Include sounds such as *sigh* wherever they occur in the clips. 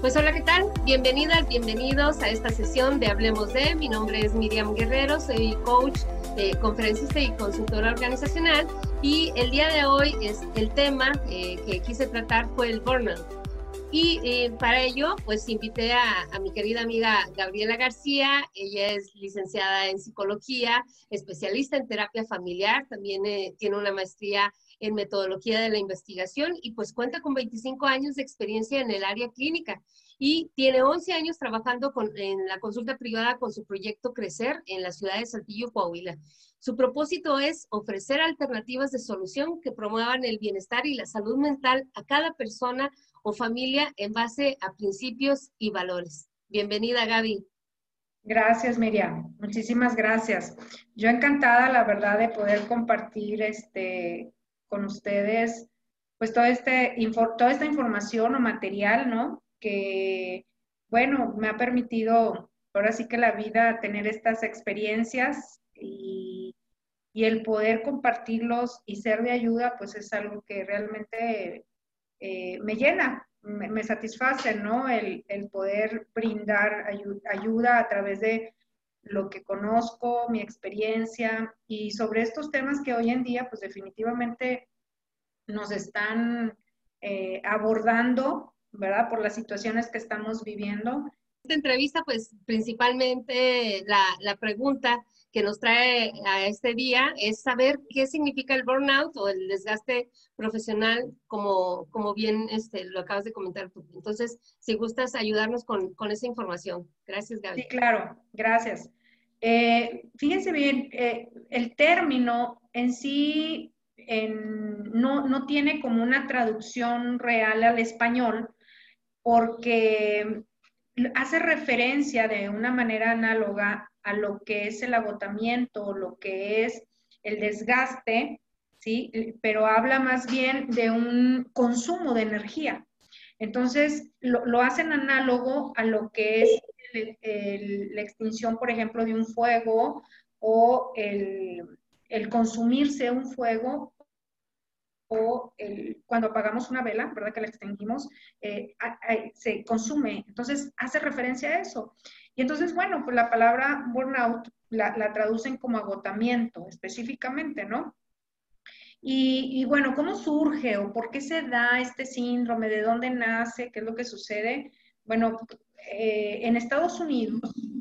Pues hola, ¿qué tal? Bienvenidas, bienvenidos a esta sesión de Hablemos de. Mi nombre es Miriam Guerrero, soy coach, eh, conferencista y consultora organizacional. Y el día de hoy es el tema eh, que quise tratar fue el burnout. Y eh, para ello, pues invité a, a, mi querida amiga Gabriela García. Ella es licenciada en psicología, especialista en terapia familiar, también tiene una maestría en metodología de la investigación y pues cuenta con 25 años de experiencia en el área clínica y tiene 11 años trabajando con, en la consulta privada con su proyecto Crecer en la ciudad de Saltillo, Coahuila. Su propósito es ofrecer alternativas de solución que promuevan el bienestar y la salud mental a cada persona o familia en base a principios y valores. Bienvenida, Gaby. Gracias, Miriam. Muchísimas gracias. Yo encantada, la verdad, de poder compartir este, con ustedes, pues todo este, toda esta información o material, ¿no? Que, bueno, me ha permitido, ahora sí que la vida, tener estas experiencias y, y el poder compartirlos y ser de ayuda, pues es algo que realmente eh, me llena, me, satisface, ¿no? El, el poder brindar ayuda a través de lo que conozco, mi experiencia y sobre estos temas que hoy en día, pues definitivamente nos están eh, abordando, ¿verdad? Por las situaciones que estamos viviendo. Esta entrevista, pues principalmente la, la pregunta que nos trae a este día es saber qué significa el burnout o el desgaste profesional, como, como bien este, lo acabas de comentar tú. Entonces, si gustas ayudarnos con, con esa información. Gracias, Gaby. Sí, claro, gracias. Eh, fíjense bien, eh, el término en sí no, no tiene como una traducción real al español porque hace referencia de una manera análoga a lo que es el agotamiento, lo que es el desgaste, ¿sí? Pero habla más bien de un consumo de energía. Entonces, lo, hacen análogo a lo que es la extinción, por ejemplo, de un fuego o el, consumirse un fuego o cuando apagamos una vela, ¿verdad? Que la extinguimos, eh, se consume. Entonces, hace referencia a eso. Y entonces, bueno, pues la palabra burnout la, traducen como agotamiento específicamente, ¿no? Y, bueno, ¿cómo surge o por qué se da este síndrome? ¿De dónde nace? ¿Qué es lo que sucede? Bueno, eh, en Estados Unidos,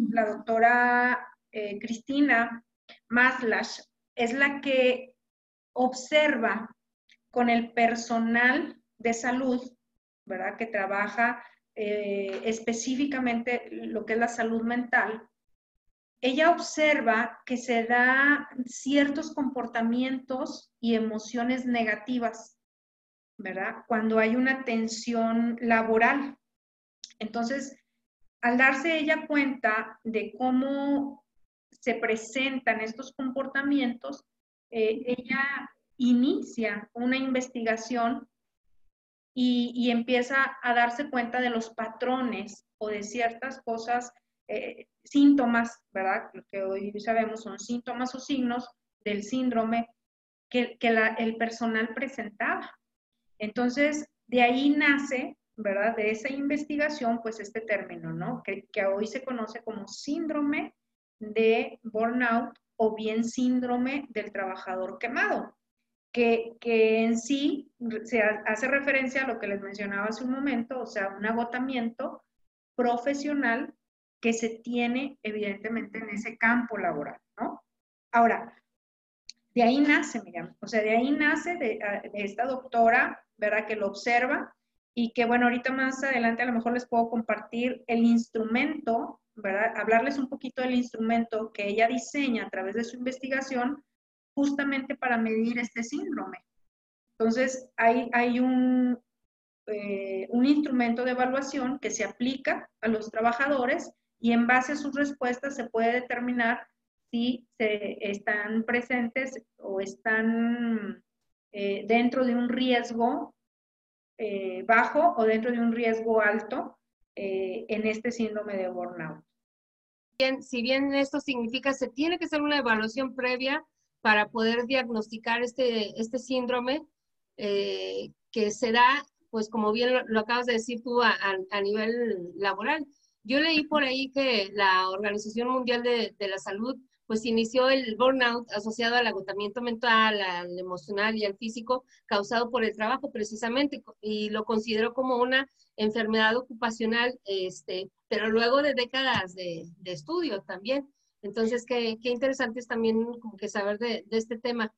la doctora eh, Cristina Maslash es la que observa con el personal de salud, ¿verdad? Que trabaja eh, específicamente lo que es la salud mental, ella observa que se da ciertos comportamientos y emociones negativas, ¿verdad? Cuando hay una tensión laboral. Entonces, al darse ella cuenta de cómo se presentan estos comportamientos, eh, ella inicia una investigación y, y, empieza a darse cuenta de los patrones o de ciertas cosas eh, síntomas, ¿verdad? Lo que hoy sabemos son síntomas o signos del síndrome que, el personal presentaba. Entonces, de ahí nace, ¿verdad? De esa investigación, pues este término, ¿no? Que, hoy se conoce como síndrome de burnout o bien síndrome del trabajador quemado, que, en sí se hace referencia a lo que les mencionaba hace un momento, o sea, un agotamiento profesional que se tiene evidentemente en ese campo laboral, ¿no? Ahora, de ahí nace, Miriam, o sea, de ahí nace esta doctora, ¿verdad? Que lo observa y que, bueno, ahorita más adelante a lo mejor les puedo compartir el instrumento, ¿verdad? Hablarles un poquito del instrumento que ella diseña a través de su investigación justamente para medir este síndrome. Entonces, hay, hay un, eh, un instrumento de evaluación que se aplica a los trabajadores y en base a sus respuestas se puede determinar si se están presentes o están eh, dentro de un riesgo eh, bajo o dentro de un riesgo alto en este síndrome de burnout. Bien, si bien esto significa se tiene que hacer una evaluación previa para poder diagnosticar este, este síndrome que se da pues como bien lo, acabas de decir tú, a, nivel laboral. Yo leí por ahí que la Organización Mundial de, de, la Salud pues inició el burnout asociado al agotamiento mental, al emocional y al físico causado por el trabajo precisamente y lo consideró como una enfermedad ocupacional, este, pero luego de décadas de, de estudio también. Entonces, qué, qué, interesante es también como que saber de, de este tema.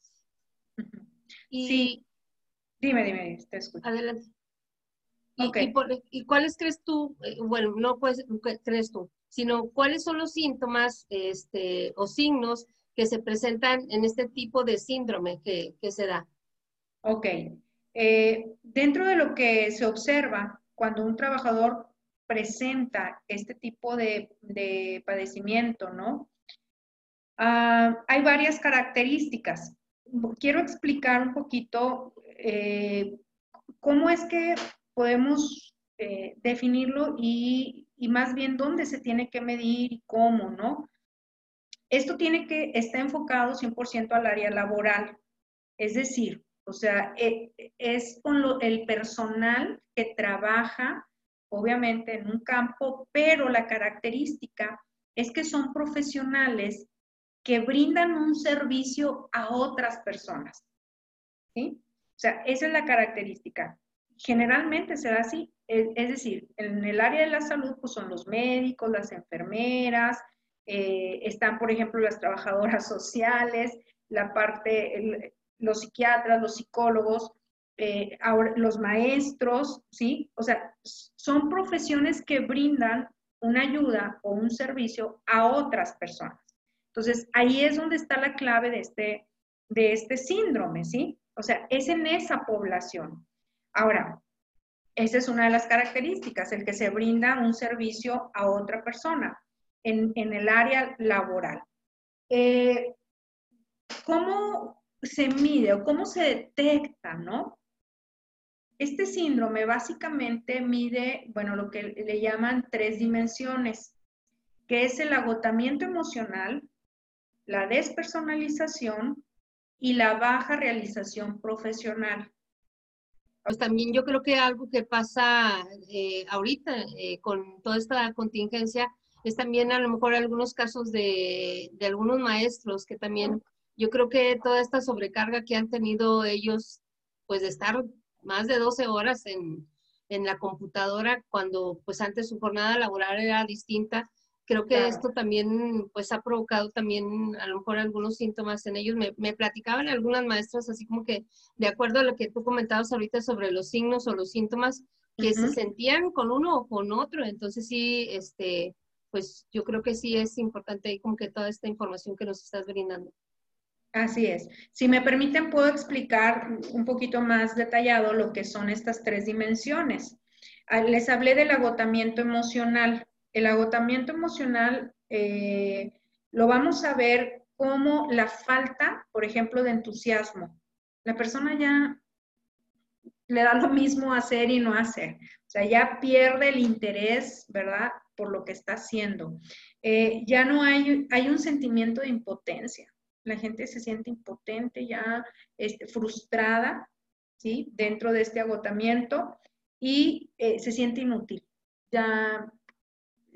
Y, sí. Dime, dime, te escucho. Adelante. Y, cuáles crees tú, eh, bueno, no puedes, crees tú, sino cuáles son los síntomas este, o signos que se presentan en este tipo de síndrome que, que se da? Ok. Eh, dentro de lo que se observa cuando un trabajador presenta este tipo de, de padecimiento, ¿no? Ah, hay varias características. Quiero explicar un poquito eh, cómo es que podemos eh, definirlo y, más bien dónde se tiene que medir y cómo, ¿no? Esto tiene que, está enfocado 100% al área laboral, es decir, o sea, e, es con el personal que trabaja, obviamente, en un campo, pero la característica es que son profesionales que brindan un servicio a otras personas. ¿sí? O sea, esa es la característica generalmente se da así. Es, decir, en el área de la salud, pues son los médicos, las enfermeras, eh, están, por ejemplo, las trabajadoras sociales, la parte, los psiquiatras, los psicólogos, eh, los maestros, ¿sí? O sea, son profesiones que brindan una ayuda o un servicio a otras personas. Entonces, ahí es donde está la clave de este, de este síndrome, ¿sí? O sea, es en esa población. Ahora, esa es una de las características, el que se brinda un servicio a otra persona en, el área laboral. Eh, ¿Cómo se mide o cómo se detecta, no? Este síndrome básicamente mide, bueno, lo que le llaman tres dimensiones, que es el agotamiento emocional, la despersonalización y la baja realización profesional. Pues también yo creo que algo que pasa eh, ahorita eh, con toda esta contingencia es también a lo mejor algunos casos de, de, algunos maestros que también yo creo que toda esta sobrecarga que han tenido ellos, pues de estar más de 12 horas en, en la computadora cuando pues antes su jornada laboral era distinta, creo que esto también pues ha provocado también a lo mejor algunos síntomas en ellos. Me, me, platicaban algunas maestras así como que de acuerdo a lo que tú comentabas ahorita sobre los signos o los síntomas que se sentían con uno o con otro. Entonces sí, este, pues yo creo que sí es importante ahí como que toda esta información que nos estás brindando. Así es. Si me permiten, puedo explicar un poquito más detallado lo que son estas tres dimensiones. Ah, les hablé del agotamiento emocional el agotamiento emocional eh, lo vamos a ver como la falta, por ejemplo, de entusiasmo. La persona ya le da lo mismo hacer y no hacer. O sea, ya pierde el interés, ¿verdad? Por lo que está haciendo. Eh, ya no hay, hay un sentimiento de impotencia. La gente se siente impotente, ya este, frustrada, ¿sí? Dentro de este agotamiento y eh, se siente inútil. Ya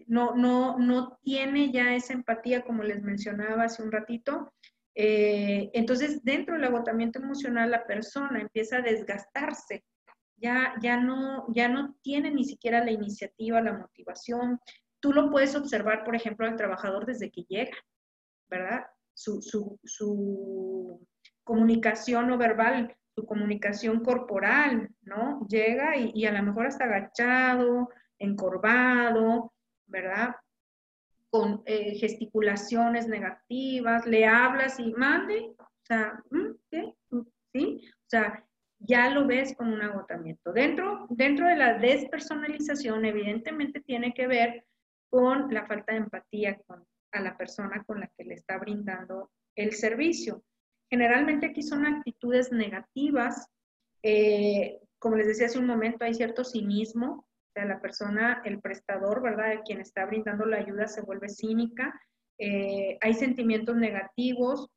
no, no, no tiene ya esa empatía como les mencionaba hace un ratito. Eh, entonces, dentro del agotamiento emocional, la persona empieza a desgastarse, ya, ya, no, ya no tiene ni siquiera la iniciativa, la motivación. Tú lo puedes observar, por ejemplo, al trabajador desde que llega, ¿verdad? Su, su comunicación no verbal, su comunicación corporal, ¿no? Llega y, y a lo mejor hasta agachado, encorvado, ¿verdad? Con eh, gesticulaciones negativas, le hablas y mande, o sea, ¿qué? ¿Sí? O sea, ya lo ves con un agotamiento. Dentro, dentro de la despersonalización, evidentemente tiene que ver con la falta de empatía con, a la persona con la que le está brindando el servicio. Generalmente aquí son actitudes negativas. Eh, como les decía hace un momento, hay cierto cinismo sea, la persona, el prestador, ¿verdad? quien está brindando la ayuda se vuelve cínica, eh, hay sentimientos negativos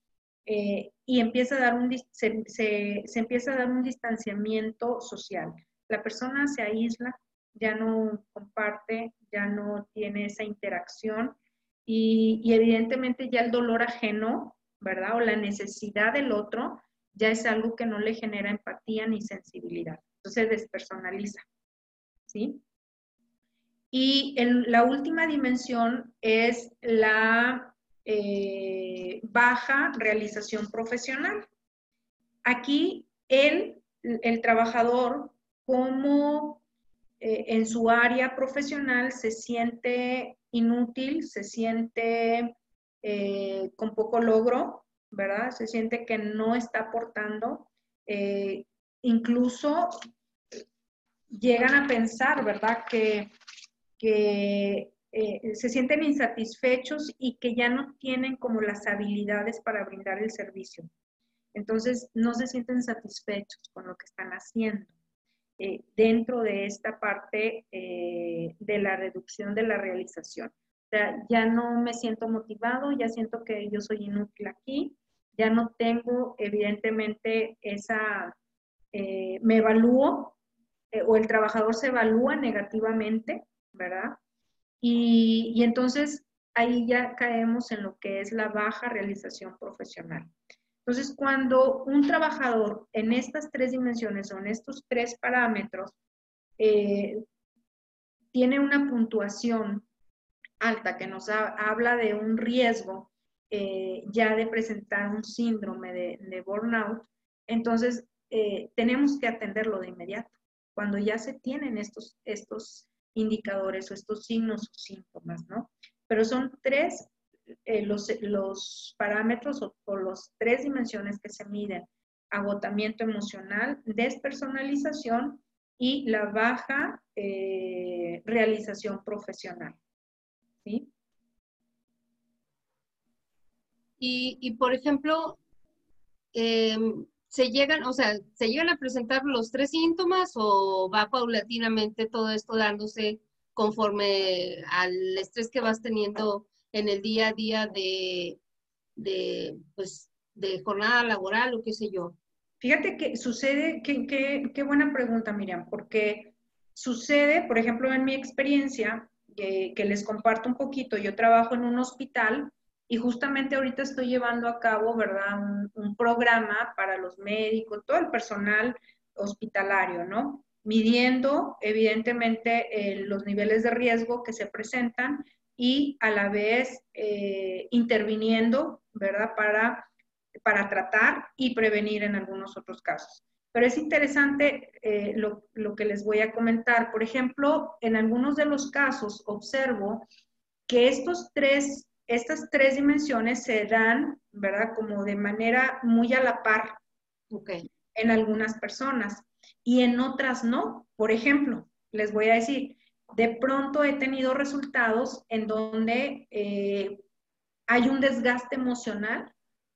eh, y empieza a dar un, se, se, empieza a dar un distanciamiento social. la persona se aísla, ya no comparte, ya no tiene esa interacción y, y evidentemente ya el dolor ajeno, ¿verdad? O la necesidad del otro ya es algo que no le genera empatía ni sensibilidad. Entonces despersonaliza, ¿sí? Y la última dimensión es la eh, baja realización profesional. Aquí el, el trabajador, como eh, en su área profesional, se siente inútil, se siente eh, con poco logro, ¿verdad? Se siente que no está aportando. incluso llegan a pensar, ¿verdad? Que que eh, se sienten insatisfechos y que ya no tienen como las habilidades para brindar el servicio. Entonces, no se sienten satisfechos con lo que están haciendo. Eh, dentro de esta parte eh, de la reducción de la realización. O sea, ya no me siento motivado, ya siento que yo soy inútil aquí, ya no tengo evidentemente esa, me evalúo o el trabajador se evalúa negativamente ¿verdad? Y, entonces ahí ya caemos en lo que es la baja realización profesional. Entonces, cuando un trabajador en estas tres dimensiones o en estos tres parámetros eh, tiene una puntuación alta que nos habla de un riesgo eh, ya de presentar un síndrome de, burnout, entonces eh, tenemos que atenderlo de inmediato. Cuando ya se tienen estos, estos indicadores o estos signos o síntomas, ¿no? Pero son tres eh, los, los, parámetros o, o las tres dimensiones que se miden. Agotamiento emocional, despersonalización y la baja eh, realización profesional. ¿Sí? Y, y por ejemplo, eh, se llegan, o sea, se llegan a presentar los tres síntomas o va paulatinamente todo esto dándose conforme al estrés que vas teniendo en el día a día de, de pues, de jornada laboral o qué sé yo. Fíjate que sucede, qué buena pregunta, Miriam, porque sucede, por ejemplo, en mi experiencia, que, que les comparto un poquito, yo trabajo en un hospital y justamente ahorita estoy llevando a cabo, ¿verdad? Un, programa para los médicos, todo el personal hospitalario, ¿no? Midiendo, evidentemente, eh, los niveles de riesgo que se presentan y a la vez eh, interviniendo, ¿verdad? Para, para tratar y prevenir en algunos otros casos. Pero es interesante eh, lo, lo que les voy a comentar. Por ejemplo, en algunos de los casos observo que estos tres estas tres dimensiones se dan, ¿verdad? Como de manera muy a la par okay. en algunas personas y en otras no. Por ejemplo, les voy a decir, de pronto he tenido resultados en donde eh, hay un desgaste emocional,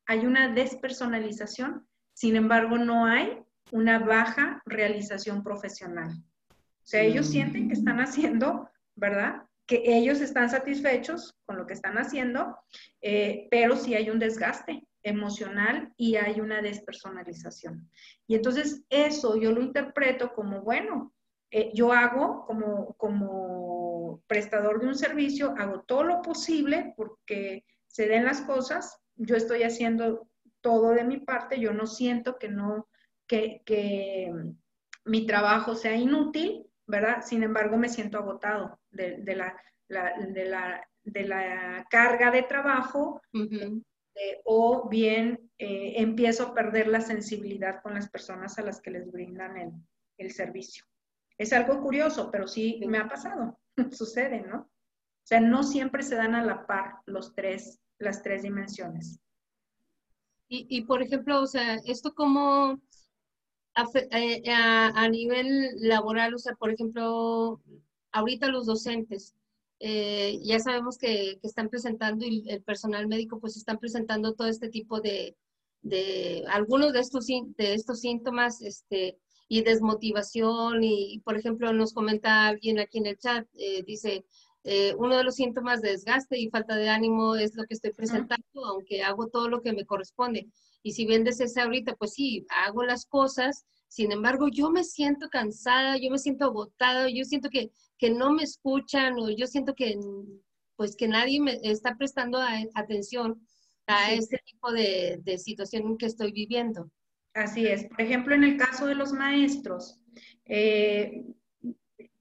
hay una despersonalización, sin embargo no hay una baja realización profesional. O sea, ellos sienten que están haciendo, ¿verdad? Que ellos están satisfechos con lo que están haciendo, eh, pero sí hay un desgaste emocional y hay una despersonalización. Y entonces eso yo lo interpreto como, bueno, eh, yo hago como, como prestador de un servicio, hago todo lo posible porque se den las cosas, yo estoy haciendo todo de mi parte, yo no siento que no, que, que mi trabajo sea inútil, ¿verdad? Sin embargo, me siento agotado de, la, de, la, de, la, carga de trabajo eh, o bien eh, empiezo a perder la sensibilidad con las personas a las que les brindan el, el servicio. Es algo curioso, pero sí me ha pasado, *laughs* sucede, ¿no? O sea, no siempre se dan a la par los tres, las tres dimensiones. Y, y por ejemplo, o sea, esto como eh, a, nivel laboral, o sea, por ejemplo, ahorita los docentes, eh, ya sabemos que, están presentando y el personal médico pues están presentando todo este tipo de, de algunos de estos, de estos síntomas este, y desmotivación y, por ejemplo, nos comenta alguien aquí en el chat, eh, dice, uno de los síntomas de desgaste y falta de ánimo es lo que estoy presentando, aunque hago todo lo que me corresponde. Y si bien ese ahorita, pues sí, hago las cosas, Sin embargo, yo me siento cansada, yo me siento agotada, yo siento que, que no me escuchan o yo siento que pues que nadie me está prestando atención a ese tipo de, de situación que estoy viviendo. Así es. Por ejemplo, en el caso de los maestros, eh,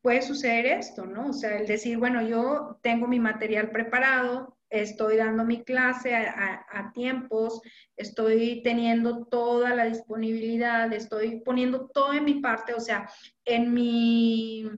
puede suceder esto, ¿no? O sea, el decir, bueno, yo tengo mi material preparado, estoy dando mi clase a, tiempos, estoy teniendo toda la disponibilidad, estoy poniendo todo en mi parte, o sea, en mi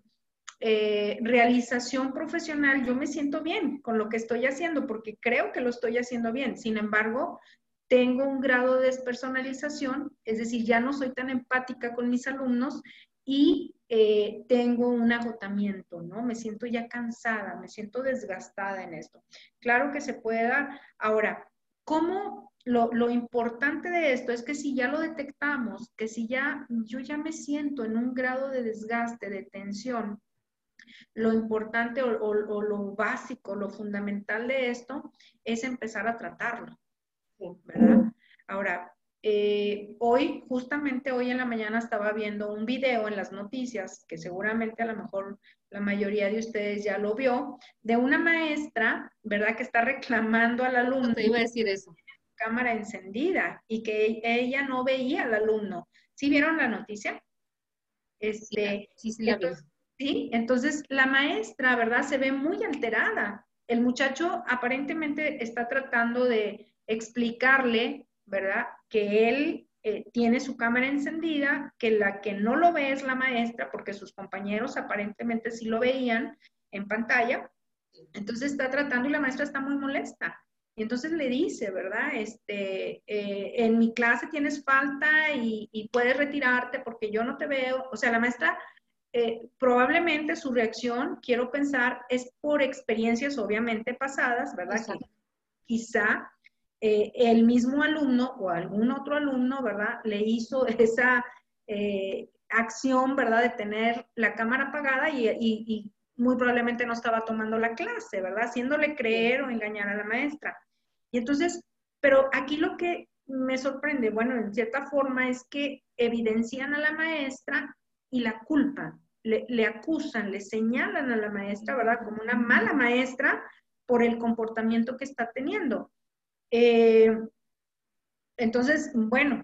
eh, realización profesional yo me siento bien con lo que estoy haciendo porque creo que lo estoy haciendo bien. Sin embargo, tengo un grado de despersonalización, es decir, ya no soy tan empática con mis alumnos y eh, tengo un agotamiento, ¿no? Me siento ya cansada, me siento desgastada en esto. Claro que se puede dar. Ahora, ¿cómo lo, lo, importante de esto es que si ya lo detectamos, que si ya yo ya me siento en un grado de desgaste, de tensión, lo importante o, o lo básico, lo fundamental de esto es empezar a tratarlo. ¿verdad? Ahora, eh, hoy, justamente hoy en la mañana estaba viendo un video en las noticias, que seguramente a lo mejor la mayoría de ustedes ya lo vio, de una maestra, ¿verdad? Que está reclamando al alumno. Te iba a decir eso. Cámara encendida y que ella no veía al alumno. ¿Sí vieron la noticia? Este, sí, sí, la entonces, sí, entonces la maestra, ¿verdad? Se ve muy alterada. El muchacho aparentemente está tratando de explicarle, ¿verdad? Que él eh, tiene su cámara encendida, que la que no lo ve es la maestra, porque sus compañeros aparentemente sí lo veían en pantalla. Entonces está tratando y la maestra está muy molesta. Y entonces le dice, ¿verdad? Este, eh, en mi clase tienes falta y, puedes retirarte porque yo no te veo. O sea, la maestra, eh, probablemente su reacción, quiero pensar, es por experiencias obviamente pasadas, ¿verdad? quizá eh, el mismo alumno o algún otro alumno, ¿verdad? Le hizo *laughs* esa eh, acción, ¿verdad? De tener la cámara apagada y, muy probablemente no estaba tomando la clase, ¿verdad? Haciéndole creer o engañar a la maestra. Y entonces, pero aquí lo que me sorprende, bueno, en cierta forma es que evidencian a la maestra y la culpan, le, le, acusan, le señalan a la maestra, ¿verdad? Como una mala maestra por el comportamiento que está teniendo. Eh, entonces, bueno,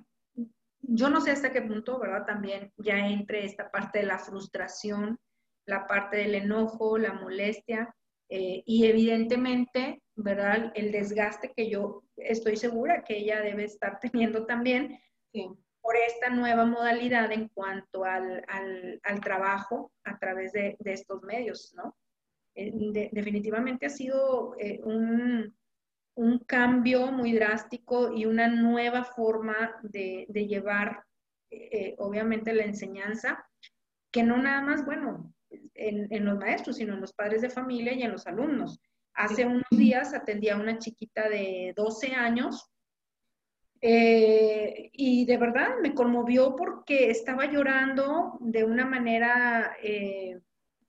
yo no sé hasta qué punto, ¿verdad? También ya entre esta parte de la frustración, la parte del enojo, la molestia eh, y evidentemente, ¿verdad? El desgaste que yo estoy segura que ella debe estar *laughs* teniendo también por esta nueva modalidad en cuanto al, trabajo a través de, estos medios, ¿no? Eh, definitivamente ha sido un, un cambio muy drástico y una nueva forma de, llevar, eh, obviamente, la enseñanza, que no nada más, bueno, en, los maestros, sino en los padres de familia y en los alumnos. Hace unos días atendía a una chiquita de 12 años eh, y de verdad me conmovió porque estaba llorando de una manera eh,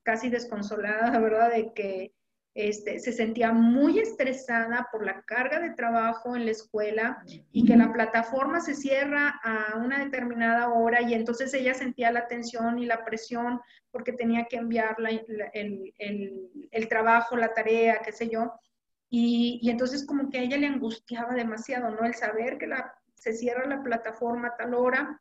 casi desconsolada, *laughs* ¿verdad? De que este, se sentía muy estresada por la carga de trabajo en la escuela y que la plataforma se cierra a una determinada hora y entonces ella sentía la tensión y la presión porque tenía que enviar el, trabajo, la tarea, qué sé yo. Y, entonces como que a ella le angustiaba demasiado, ¿no? El saber que la, se cierra la plataforma a tal hora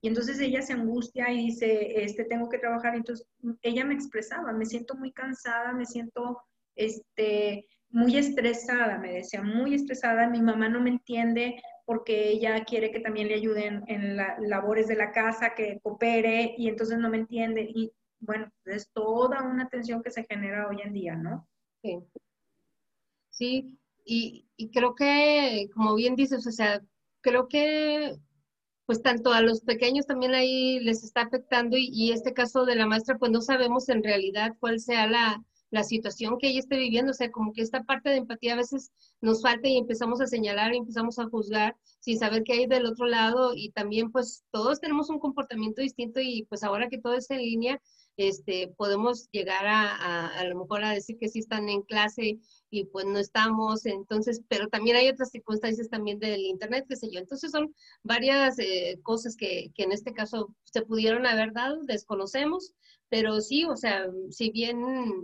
y entonces ella se angustia y dice, este, tengo que trabajar. Entonces ella me expresaba, me siento muy cansada, me siento este, muy estresada, me decía, muy estresada. Mi mamá no me entiende porque ella quiere que también le ayuden en las labores de la casa, que coopere y entonces no me entiende. Y bueno, es toda una tensión que se genera hoy en día, ¿no? Sí. Sí, y, y creo que, como bien dices, o sea, creo que pues tanto a los pequeños también ahí les está afectando y, este caso de la maestra, pues no sabemos en realidad cuál sea la, la, situación que ella esté viviendo, o sea, como que esta parte de empatía a veces nos falta y empezamos a señalar y empezamos a juzgar sin saber qué hay del otro lado y también pues todos tenemos un comportamiento distinto y pues ahora que todo está en línea, este, podemos llegar a, a, a, lo mejor a decir que sí están en clase y pues no estamos, entonces, pero también hay otras circunstancias también del Internet, qué sé yo. Entonces son varias eh, cosas que, que, en este caso se pudieron haber dado, desconocemos, pero sí, o sea, si bien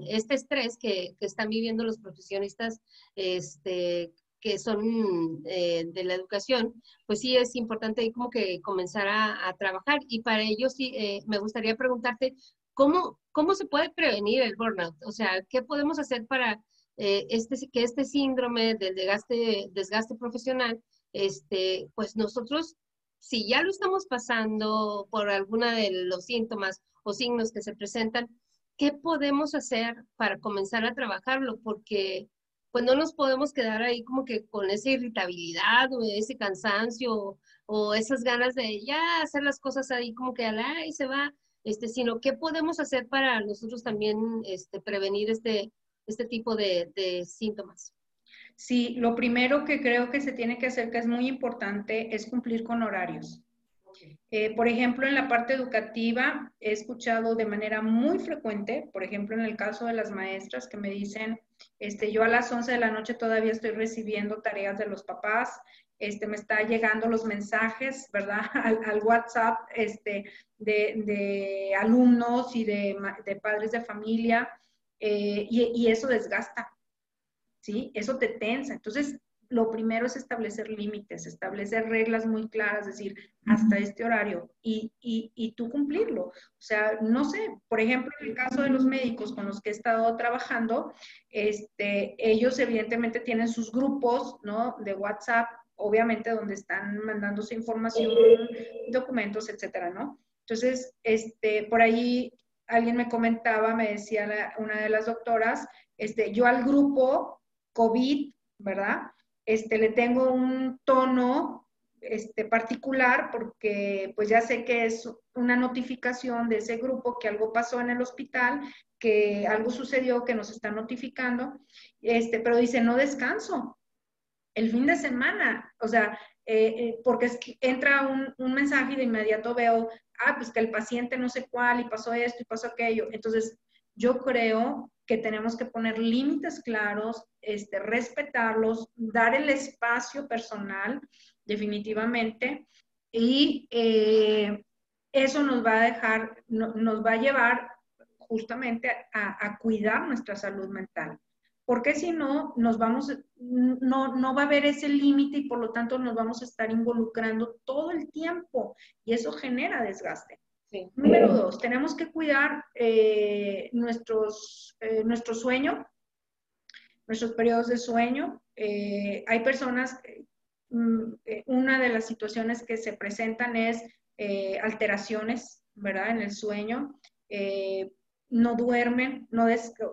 este estrés que, que están viviendo los profesionistas, este, que son eh, de la educación, pues sí es importante como que comenzar a, a trabajar. Y para ello sí, eh, me gustaría preguntarte, ¿cómo, ¿cómo se puede prevenir el burnout? O sea, ¿qué podemos hacer para eh, este, que este síndrome del desgaste, desgaste profesional, este, pues nosotros, si ya lo estamos pasando por alguna de los síntomas o signos que se presentan, ¿qué podemos hacer para comenzar a trabajarlo? Porque pues no nos podemos quedar ahí como que con esa irritabilidad o ese cansancio o, esas ganas de ya hacer las cosas ahí como que ala y se va, este, sino qué podemos hacer para nosotros también este, prevenir este, este tipo de, de síntomas. Sí, lo primero que creo que se tiene que hacer, que es muy importante, es cumplir con horarios. Eh, por ejemplo, en la parte educativa he escuchado de manera muy frecuente, por ejemplo, en el caso de las maestras que me dicen, este, yo a las 11 de la noche todavía estoy recibiendo tareas de los papás, este, me está llegando los mensajes, ¿verdad? *laughs* Al, WhatsApp este, de, de, alumnos y de, de, padres de familia, eh, y, y eso desgasta, ¿sí? Eso te tensa. Entonces, lo primero es establecer límites, establecer reglas muy claras, decir, hasta este horario y, y, y, tú cumplirlo. O sea, no sé, por ejemplo, en el caso de los médicos con los que he estado trabajando, este, ellos evidentemente tienen sus grupos, ¿no? De WhatsApp, obviamente donde están mandándose información, documentos, etcétera, ¿no? Entonces, este, por ahí alguien me comentaba, me decía una de las doctoras, este, yo al grupo COVID, ¿verdad? este, le tengo un tono este, particular porque pues ya sé que es una notificación de ese grupo que algo pasó en el hospital, que algo sucedió, que nos está notificando, este, pero dice, no descanso. El fin de semana, o sea, eh, eh, porque es que entra un, un, mensaje y de inmediato veo, ah, pues que el paciente no sé cuál y pasó esto y pasó aquello. Entonces, yo creo que tenemos que poner límites claros, este, respetarlos, dar el espacio personal, definitivamente, y eh, eso nos va a dejar, nos va a llevar justamente a, a, cuidar nuestra salud mental. Porque si no, nos vamos, no, no va a haber ese límite y por lo tanto nos vamos a estar involucrando todo el tiempo y eso genera desgaste. Número dos, tenemos que cuidar eh, nuestros, eh, nuestro sueño, nuestros periodos de sueño. Eh, hay personas, mm, una de las situaciones que se presentan es alteraciones, ¿verdad? En el sueño. No duermen, no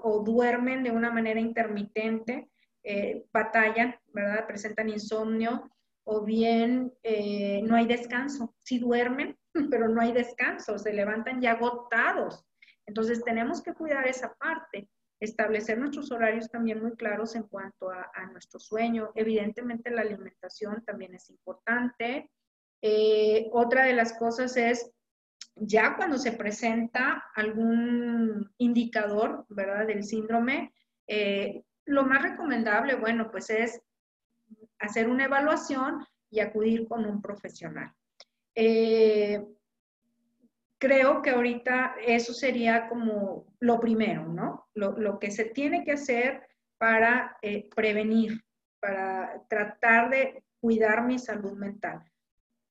o duermen de una manera intermitente, batallan, ¿verdad? Presentan insomnio o bien no hay descanso. Si duermen, *laughs* pero no hay descanso, se levantan ya agotados. Entonces tenemos que cuidar esa parte, establecer nuestros horarios también muy claros en cuanto a, nuestro sueño. Evidentemente la alimentación también es importante. Eh, otra de las cosas es, ya cuando se presenta algún indicador, ¿verdad?, del síndrome, eh, lo más recomendable, bueno, pues es hacer una evaluación y acudir con un profesional. Eh, creo que ahorita eso sería como lo primero, ¿no? Lo, que se tiene que hacer para eh, prevenir, para tratar de cuidar mi salud mental.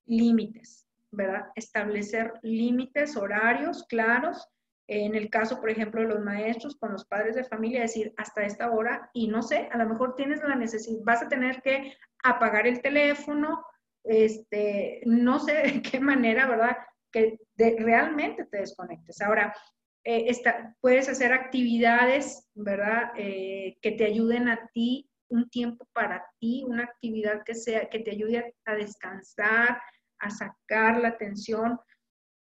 Límites, ¿verdad? Establecer límites, horarios claros. En el caso, por ejemplo, de los maestros con los padres de familia, decir hasta esta hora y no sé, a lo mejor tienes la necesidad, vas a tener que apagar el teléfono, este, no sé de qué manera, ¿verdad? Que realmente te desconectes. Ahora, eh, puedes hacer actividades, ¿verdad? Eh, que te ayuden a ti, un tiempo para ti, una actividad que, sea, que te ayude a, descansar, a sacar la atención.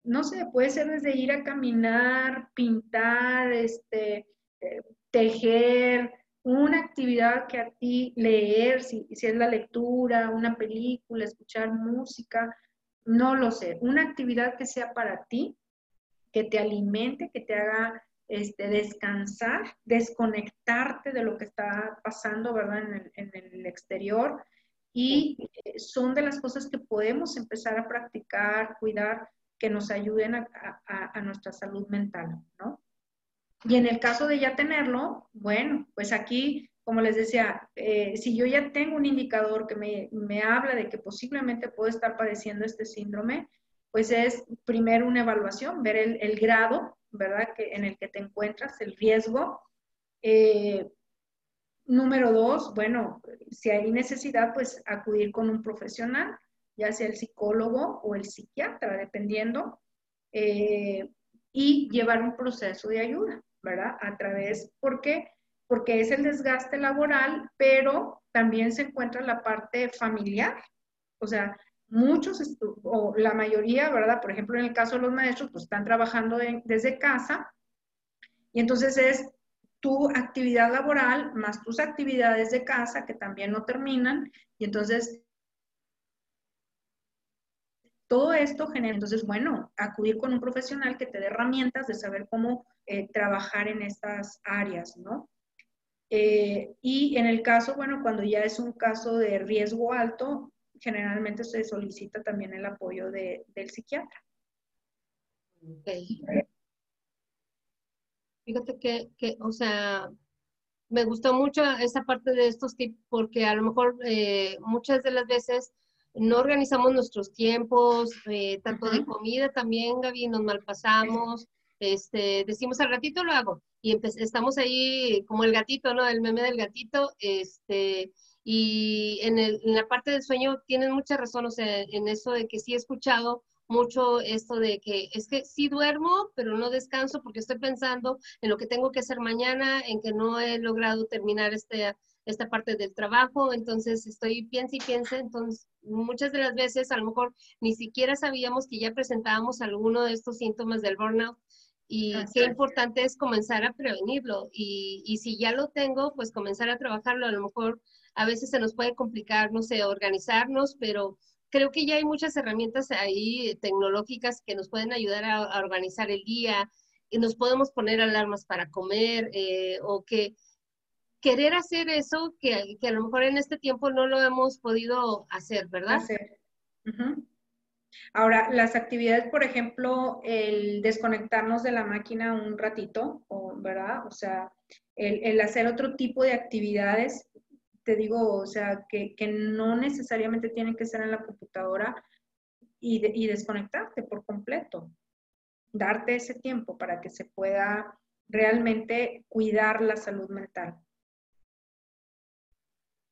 No sé, puede ser desde ir a caminar, pintar, este, eh, tejer, una actividad que a ti leer, si, si, es la lectura, una película, escuchar música, no lo sé, una actividad que sea para ti, que te alimente, que te haga este, descansar, desconectarte de lo que está pasando, ¿verdad? En el, exterior. Y eh, son de las cosas que podemos empezar a practicar, cuidar, que nos ayuden a, nuestra salud mental, ¿no? Y en el caso de ya tenerlo, bueno, pues aquí, como les decía, eh, si yo ya tengo un indicador que me, me habla de que posiblemente puedo estar padeciendo este síndrome, pues es primero una evaluación, ver el, grado ¿verdad? Que, en el que te encuentras, el riesgo. Eh, número dos, bueno, si hay necesidad, pues acudir con un profesional, ya sea el psicólogo o el psiquiatra, dependiendo, eh, y llevar un proceso de ayuda, ¿verdad? A través, ¿por qué? Porque es el desgaste laboral, pero también se encuentra la parte familiar. O sea, muchos, o la mayoría, ¿verdad? Por ejemplo, en el caso de los maestros, pues están trabajando desde casa y entonces es tu actividad laboral más tus actividades de casa que también no terminan y entonces todo esto genera, entonces, bueno, acudir con un profesional que te dé herramientas de saber cómo eh, trabajar en estas áreas, ¿no? Eh, y en el caso, bueno, cuando ya es un caso de riesgo alto, generalmente se solicita también el apoyo de, del psiquiatra. Fíjate que, que, o sea, me gustó mucho esa parte de estos tips porque a lo mejor eh, muchas de las veces no organizamos nuestros tiempos, eh, tanto de comida también, Gaby, nos malpasamos, este, decimos al ratito lo hago y estamos ahí como el gatito, ¿no? El meme del gatito, este, y en, el, en, la parte del sueño tienen mucha razón, o sea, en eso de que sí he escuchado mucho esto de que es que sí duermo, pero no descanso porque estoy pensando en lo que tengo que hacer mañana, en que no he logrado terminar este, esta parte del trabajo, entonces estoy piensa y piensa, entonces muchas de las veces a lo mejor ni siquiera sabíamos que ya presentábamos alguno de estos síntomas del burnout y qué importante es comenzar a prevenirlo. Y, y si ya lo tengo, pues comenzar a trabajarlo, a lo mejor a veces se nos puede complicar, no sé, organizarnos, pero creo que ya hay muchas herramientas ahí tecnológicas que nos pueden ayudar a, organizar el día y nos podemos poner alarmas para comer eh, o que querer hacer eso que, que, a lo mejor en este tiempo no lo hemos podido hacer, ¿verdad? Hacer. Ahora, las actividades, por ejemplo, el desconectarnos de la máquina un ratito, ¿verdad? O sea, el, el hacer otro tipo de actividades te digo, o sea, que, no necesariamente tienen que ser en la computadora y, y desconectarte por completo. Darte ese tiempo para que se pueda realmente cuidar la salud mental.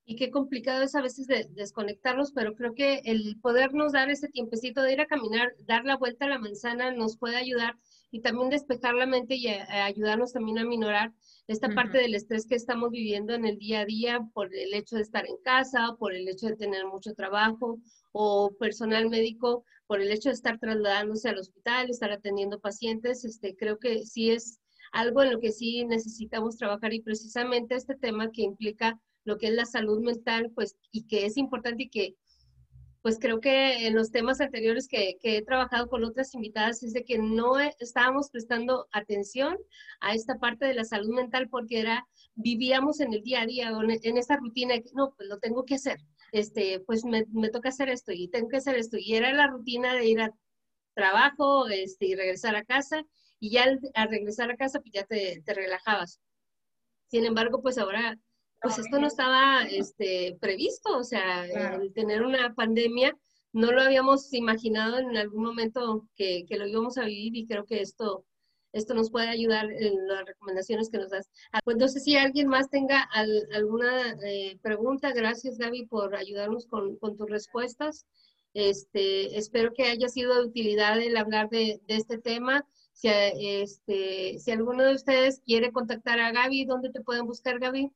Y qué complicado es a veces de desconectarnos, pero creo que el podernos dar ese tiempecito de ir a caminar, dar la vuelta a la manzana, nos puede ayudar y también despejar la mente y ayudarnos también a minorar esta parte del estrés que estamos viviendo en el día a día por el hecho de estar en casa, por el hecho de tener mucho trabajo o personal médico, por el hecho de estar trasladándose al hospital, estar atendiendo pacientes, este, creo que sí es algo en lo que sí necesitamos trabajar y precisamente este tema que implica lo que es la salud mental, pues, y que es importante y que pues creo que en los temas anteriores que, he trabajado con otras invitadas es de que no estábamos prestando atención a esta parte de la salud mental porque era, vivíamos en el día a día, en esa rutina, no, pues lo tengo que hacer, este, pues me, toca hacer esto y tengo que hacer esto. Y era la rutina de ir a trabajo este, y regresar a casa y ya al, regresar a casa pues ya te, te relajabas. Sin embargo, pues ahora pues esto no estaba este, previsto, o sea, el tener una pandemia, no lo habíamos imaginado en algún momento que, que, lo íbamos a vivir y creo que esto, esto nos puede ayudar en las recomendaciones que nos das. Ah, pues no sé si alguien más tenga alguna eh, pregunta. Gracias, Gaby, por ayudarnos con, con, tus respuestas. Este, espero que haya sido de utilidad el hablar de, de este tema. Si, este, si alguno de ustedes quiere contactar a Gaby, ¿dónde te pueden buscar, Gaby?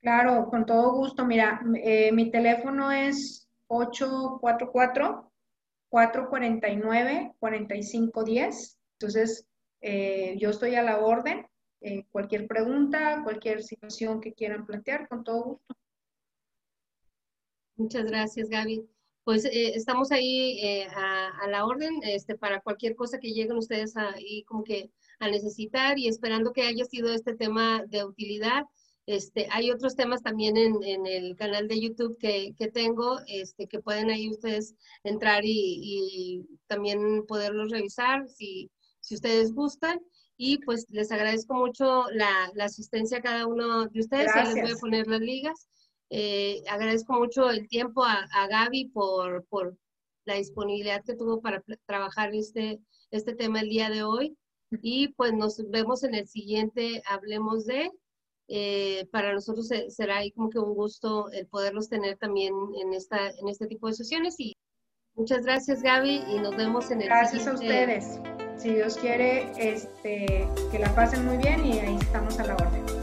Claro, con todo gusto. Mira, eh, mi teléfono es 844-449-4510. Entonces, eh, yo estoy a la orden. Eh, cualquier pregunta, cualquier situación que quieran plantear, con todo gusto. Muchas gracias, Gaby. pues eh, estamos ahí eh, a, la orden este, para cualquier cosa que lleguen ustedes ahí como que a necesitar y esperando que haya sido este tema de utilidad. Este, hay otros temas también en, en el canal de YouTube que, que, tengo, este, que pueden ahí ustedes entrar y, y también poderlos revisar si, si ustedes gustan. Y pues les agradezco mucho la, la asistencia a cada uno de ustedes. les voy a poner las ligas. Eh, agradezco mucho el tiempo a, Gaby por, por, la disponibilidad que tuvo para trabajar este, este tema el día de hoy. Y pues nos vemos en el siguiente Hablemos de. Eh, para nosotros será ahí como que un gusto el poderlos tener también en, esta, en este tipo de sesiones. Y muchas gracias Gaby y nos vemos en el gracias siguiente. Gracias a ustedes. Si Dios quiere, este, que la pasen muy bien y ahí estamos a la orden.